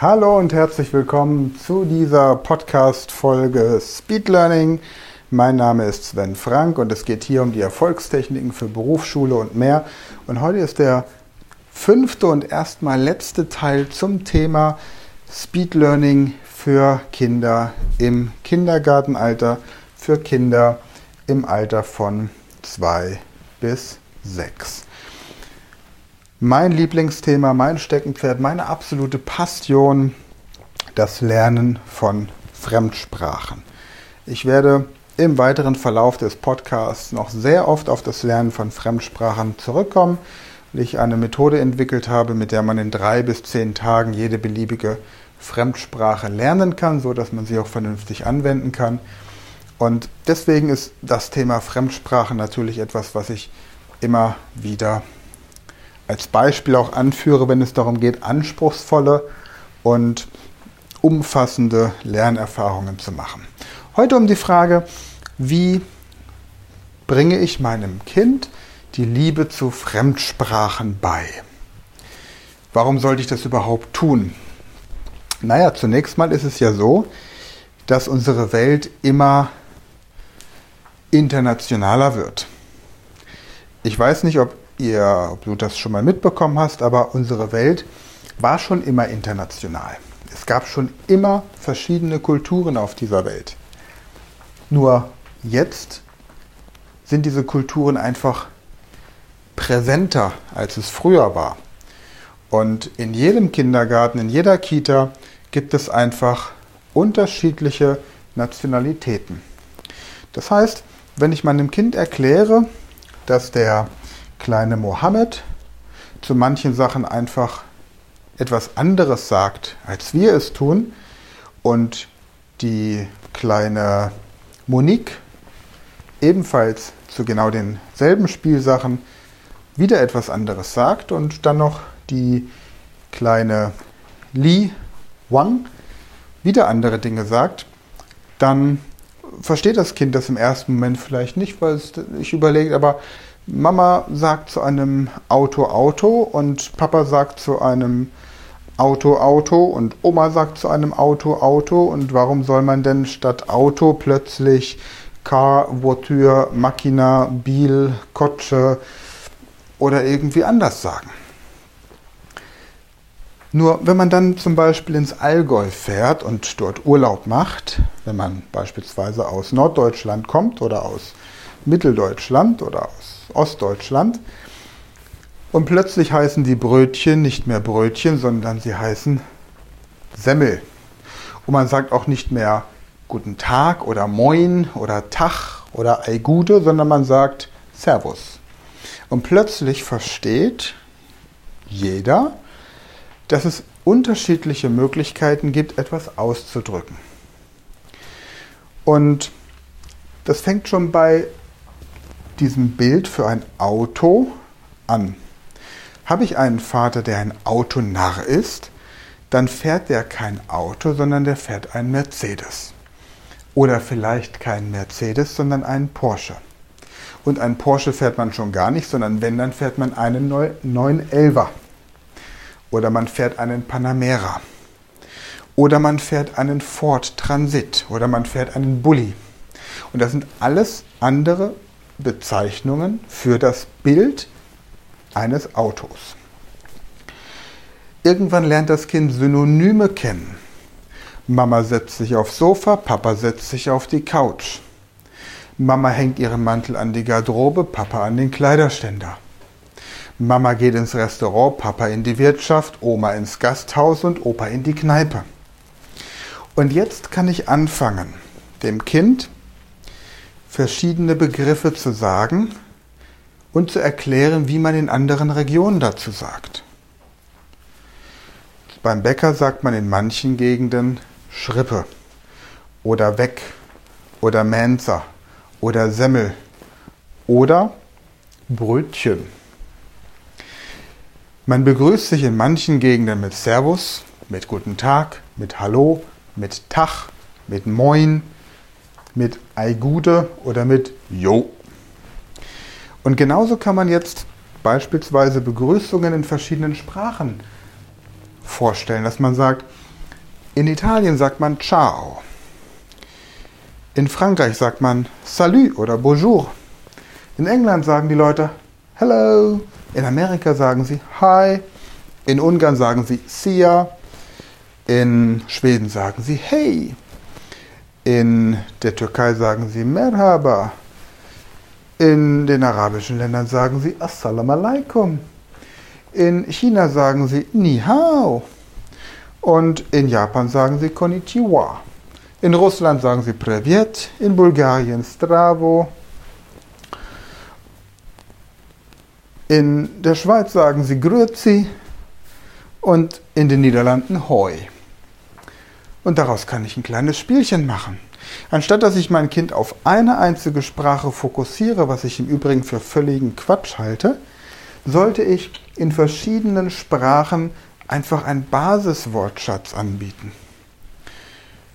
Hallo und herzlich willkommen zu dieser Podcast-Folge Speed Learning. Mein Name ist Sven Frank und es geht hier um die Erfolgstechniken für Berufsschule und mehr. Und heute ist der fünfte und erstmal letzte Teil zum Thema Speed Learning für Kinder im Kindergartenalter, für Kinder im Alter von zwei bis sechs. Mein Lieblingsthema, mein Steckenpferd, meine absolute Passion, das Lernen von Fremdsprachen. Ich werde im weiteren Verlauf des Podcasts noch sehr oft auf das Lernen von Fremdsprachen zurückkommen, weil ich eine Methode entwickelt habe, mit der man in drei bis zehn Tagen jede beliebige Fremdsprache lernen kann, so dass man sie auch vernünftig anwenden kann. Und deswegen ist das Thema Fremdsprache natürlich etwas, was ich immer wieder als Beispiel auch anführe, wenn es darum geht, anspruchsvolle und umfassende Lernerfahrungen zu machen. Heute um die Frage, wie bringe ich meinem Kind die Liebe zu Fremdsprachen bei? Warum sollte ich das überhaupt tun? Naja, zunächst mal ist es ja so, dass unsere Welt immer internationaler wird. Ich weiß nicht, ob, ihr, ob du das schon mal mitbekommen hast, aber unsere Welt war schon immer international. Es gab schon immer verschiedene Kulturen auf dieser Welt. Nur jetzt sind diese Kulturen einfach präsenter, als es früher war. Und in jedem Kindergarten, in jeder Kita gibt es einfach unterschiedliche Nationalitäten. Das heißt, wenn ich meinem Kind erkläre, dass der kleine Mohammed zu manchen Sachen einfach etwas anderes sagt, als wir es tun, und die kleine Monique ebenfalls zu genau denselben Spielsachen wieder etwas anderes sagt. Und dann noch die kleine Li Wang wieder andere Dinge sagt, dann versteht das Kind das im ersten Moment vielleicht nicht, weil es sich überlegt, aber Mama sagt zu einem Auto Auto und Papa sagt zu einem Auto Auto und Oma sagt zu einem Auto Auto und warum soll man denn statt Auto plötzlich Car, Voiture, Machina, Bil, Kotsche oder irgendwie anders sagen? Nur wenn man dann zum Beispiel ins Allgäu fährt und dort Urlaub macht, wenn man beispielsweise aus Norddeutschland kommt oder aus Mitteldeutschland oder aus Ostdeutschland, und plötzlich heißen die Brötchen nicht mehr Brötchen, sondern sie heißen Semmel. Und man sagt auch nicht mehr Guten Tag oder Moin oder Tag oder Ei Gute, sondern man sagt Servus. Und plötzlich versteht jeder, dass es unterschiedliche Möglichkeiten gibt, etwas auszudrücken. Und das fängt schon bei diesem Bild für ein Auto an. Habe ich einen Vater, der ein Autonarr ist, dann fährt der kein Auto, sondern der fährt einen Mercedes. Oder vielleicht keinen Mercedes, sondern einen Porsche. Und einen Porsche fährt man schon gar nicht, sondern wenn, dann fährt man einen 911er. Oder man fährt einen Panamera. Oder man fährt einen Ford Transit. Oder man fährt einen Bulli. Und das sind alles andere Bezeichnungen für das Bild eines Autos. Irgendwann lernt das Kind Synonyme kennen. Mama setzt sich aufs Sofa, Papa setzt sich auf die Couch. Mama hängt ihren Mantel an die Garderobe, Papa an den Kleiderständer. Mama geht ins Restaurant, Papa in die Wirtschaft, Oma ins Gasthaus und Opa in die Kneipe. Und jetzt kann ich anfangen, dem Kind verschiedene Begriffe zu sagen und zu erklären, wie man in anderen Regionen dazu sagt. Beim Bäcker sagt man in manchen Gegenden Schrippe oder Weg oder Mensa oder Semmel oder Brötchen. Man begrüßt sich in manchen Gegenden mit Servus, mit Guten Tag, mit Hallo, mit Tag, mit Moin, mit Ei Gute oder mit Jo. Und genauso kann man jetzt beispielsweise Begrüßungen in verschiedenen Sprachen vorstellen, dass man sagt, in Italien sagt man Ciao. In Frankreich sagt man Salut oder Bonjour. In England sagen die Leute Hello. In Amerika sagen sie Hi. In Ungarn sagen sie Sia. In Schweden sagen sie Hey. In der Türkei sagen sie Merhaba. In den arabischen Ländern sagen sie Assalamu alaikum. In China sagen sie Ni hao. Und in Japan sagen sie Konnichiwa. In Russland sagen sie Privet. In Bulgarien Stravo. In der Schweiz sagen sie Grüezi und in den Niederlanden Hoi. Und daraus kann ich ein kleines Spielchen machen. Anstatt dass ich mein Kind auf eine einzige Sprache fokussiere, was ich im Übrigen für völligen Quatsch halte, sollte ich in verschiedenen Sprachen einfach einen Basiswortschatz anbieten.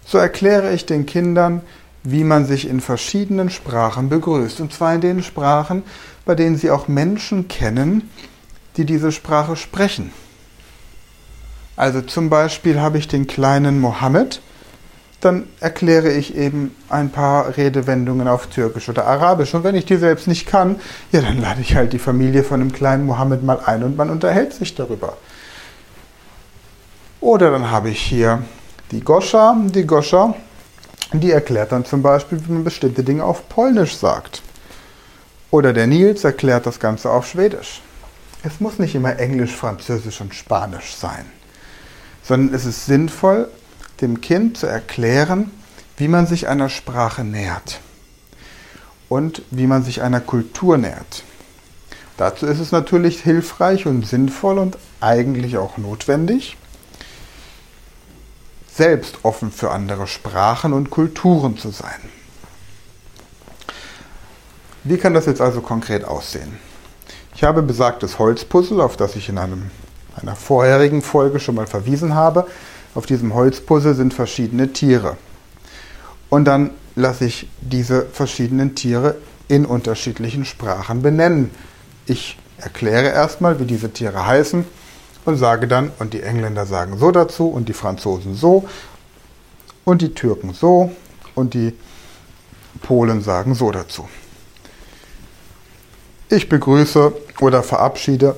So erkläre ich den Kindern, wie man sich in verschiedenen Sprachen begrüßt. Und zwar in den Sprachen, bei denen sie auch Menschen kennen, die diese Sprache sprechen. Also zum Beispiel habe ich den kleinen Mohammed, dann erkläre ich eben ein paar Redewendungen auf Türkisch oder Arabisch. Und wenn ich die selbst nicht kann, ja, dann lade ich halt die Familie von dem kleinen Mohammed mal ein und man unterhält sich darüber. Oder dann habe ich hier die Goscha. Die Goscha die erklärt dann zum Beispiel, wie man bestimmte Dinge auf Polnisch sagt. Oder der Nils erklärt das Ganze auf Schwedisch. Es muss nicht immer Englisch, Französisch und Spanisch sein, sondern es ist sinnvoll, dem Kind zu erklären, wie man sich einer Sprache nähert und wie man sich einer Kultur nähert. Dazu ist es natürlich hilfreich und sinnvoll und eigentlich auch notwendig, selbst offen für andere Sprachen und Kulturen zu sein. Wie kann das jetzt also konkret aussehen? Ich habe besagtes Holzpuzzle, auf das ich in einem, einer vorherigen Folge schon mal verwiesen habe. Auf diesem Holzpuzzle sind verschiedene Tiere. Und dann lasse ich diese verschiedenen Tiere in unterschiedlichen Sprachen benennen. Ich erkläre erstmal, wie diese Tiere heißen und sage dann, und die Engländer sagen so dazu und die Franzosen so und die Türken so und die Polen sagen so dazu. Ich begrüße oder verabschiede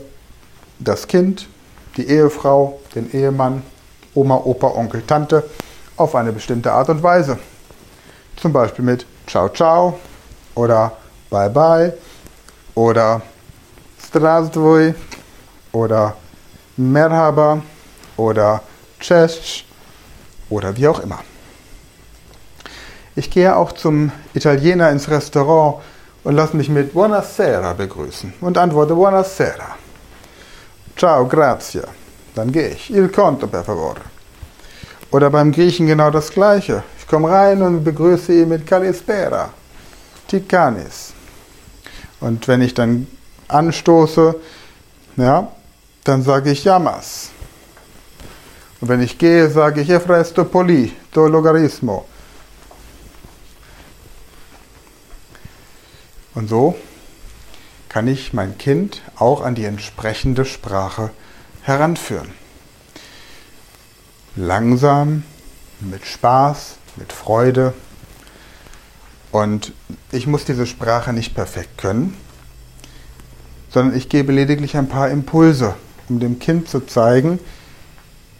das Kind, die Ehefrau, den Ehemann, Oma, Opa, Onkel, Tante auf eine bestimmte Art und Weise. Zum Beispiel mit Ciao, ciao oder Bye, bye oder Zdravstvoj oder Merhaba oder Cześć oder wie auch immer. Ich gehe auch zum Italiener ins Restaurant und lasse mich mit Buonasera begrüßen und antworte Buonasera. Ciao, grazie. Dann gehe ich. Il conto, per favore. Oder beim Griechen genau das Gleiche. Ich komme rein und begrüße ihn mit Kalispera. Tikanis. Und wenn ich dann anstoße, ja, dann sage ich Yamas. Und wenn ich gehe, sage ich Efresto Poli, do Logarismo. Und so kann ich mein Kind auch an die entsprechende Sprache heranführen. Langsam, mit Spaß, mit Freude. Und ich muss diese Sprache nicht perfekt können, sondern ich gebe lediglich ein paar Impulse, um dem Kind zu zeigen,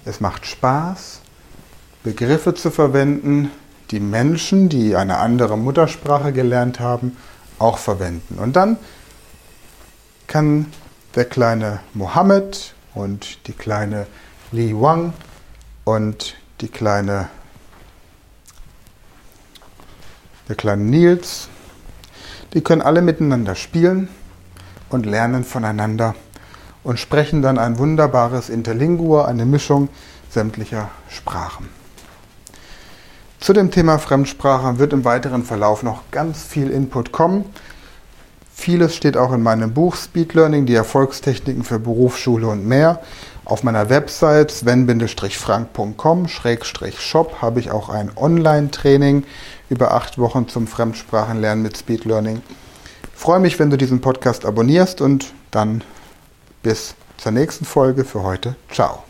es macht Spaß, Begriffe zu verwenden, die Menschen, die eine andere Muttersprache gelernt haben, auch verwenden. Und dann kann der kleine Mohammed und die kleine Li Wang und die kleine, der kleine Nils, die können alle miteinander spielen und lernen voneinander und sprechen dann ein wunderbares Interlingua, eine Mischung sämtlicher Sprachen. Zu dem Thema Fremdsprache wird im weiteren Verlauf noch ganz viel Input kommen. Vieles steht auch in meinem Buch Speed Learning, die Erfolgstechniken für Berufsschule und mehr. Auf meiner Website sven-frank.com-shop habe ich auch ein Online-Training über acht Wochen zum Fremdsprachenlernen mit Speed Learning. Ich freue mich, wenn du diesen Podcast abonnierst und dann bis zur nächsten Folge für heute. Ciao.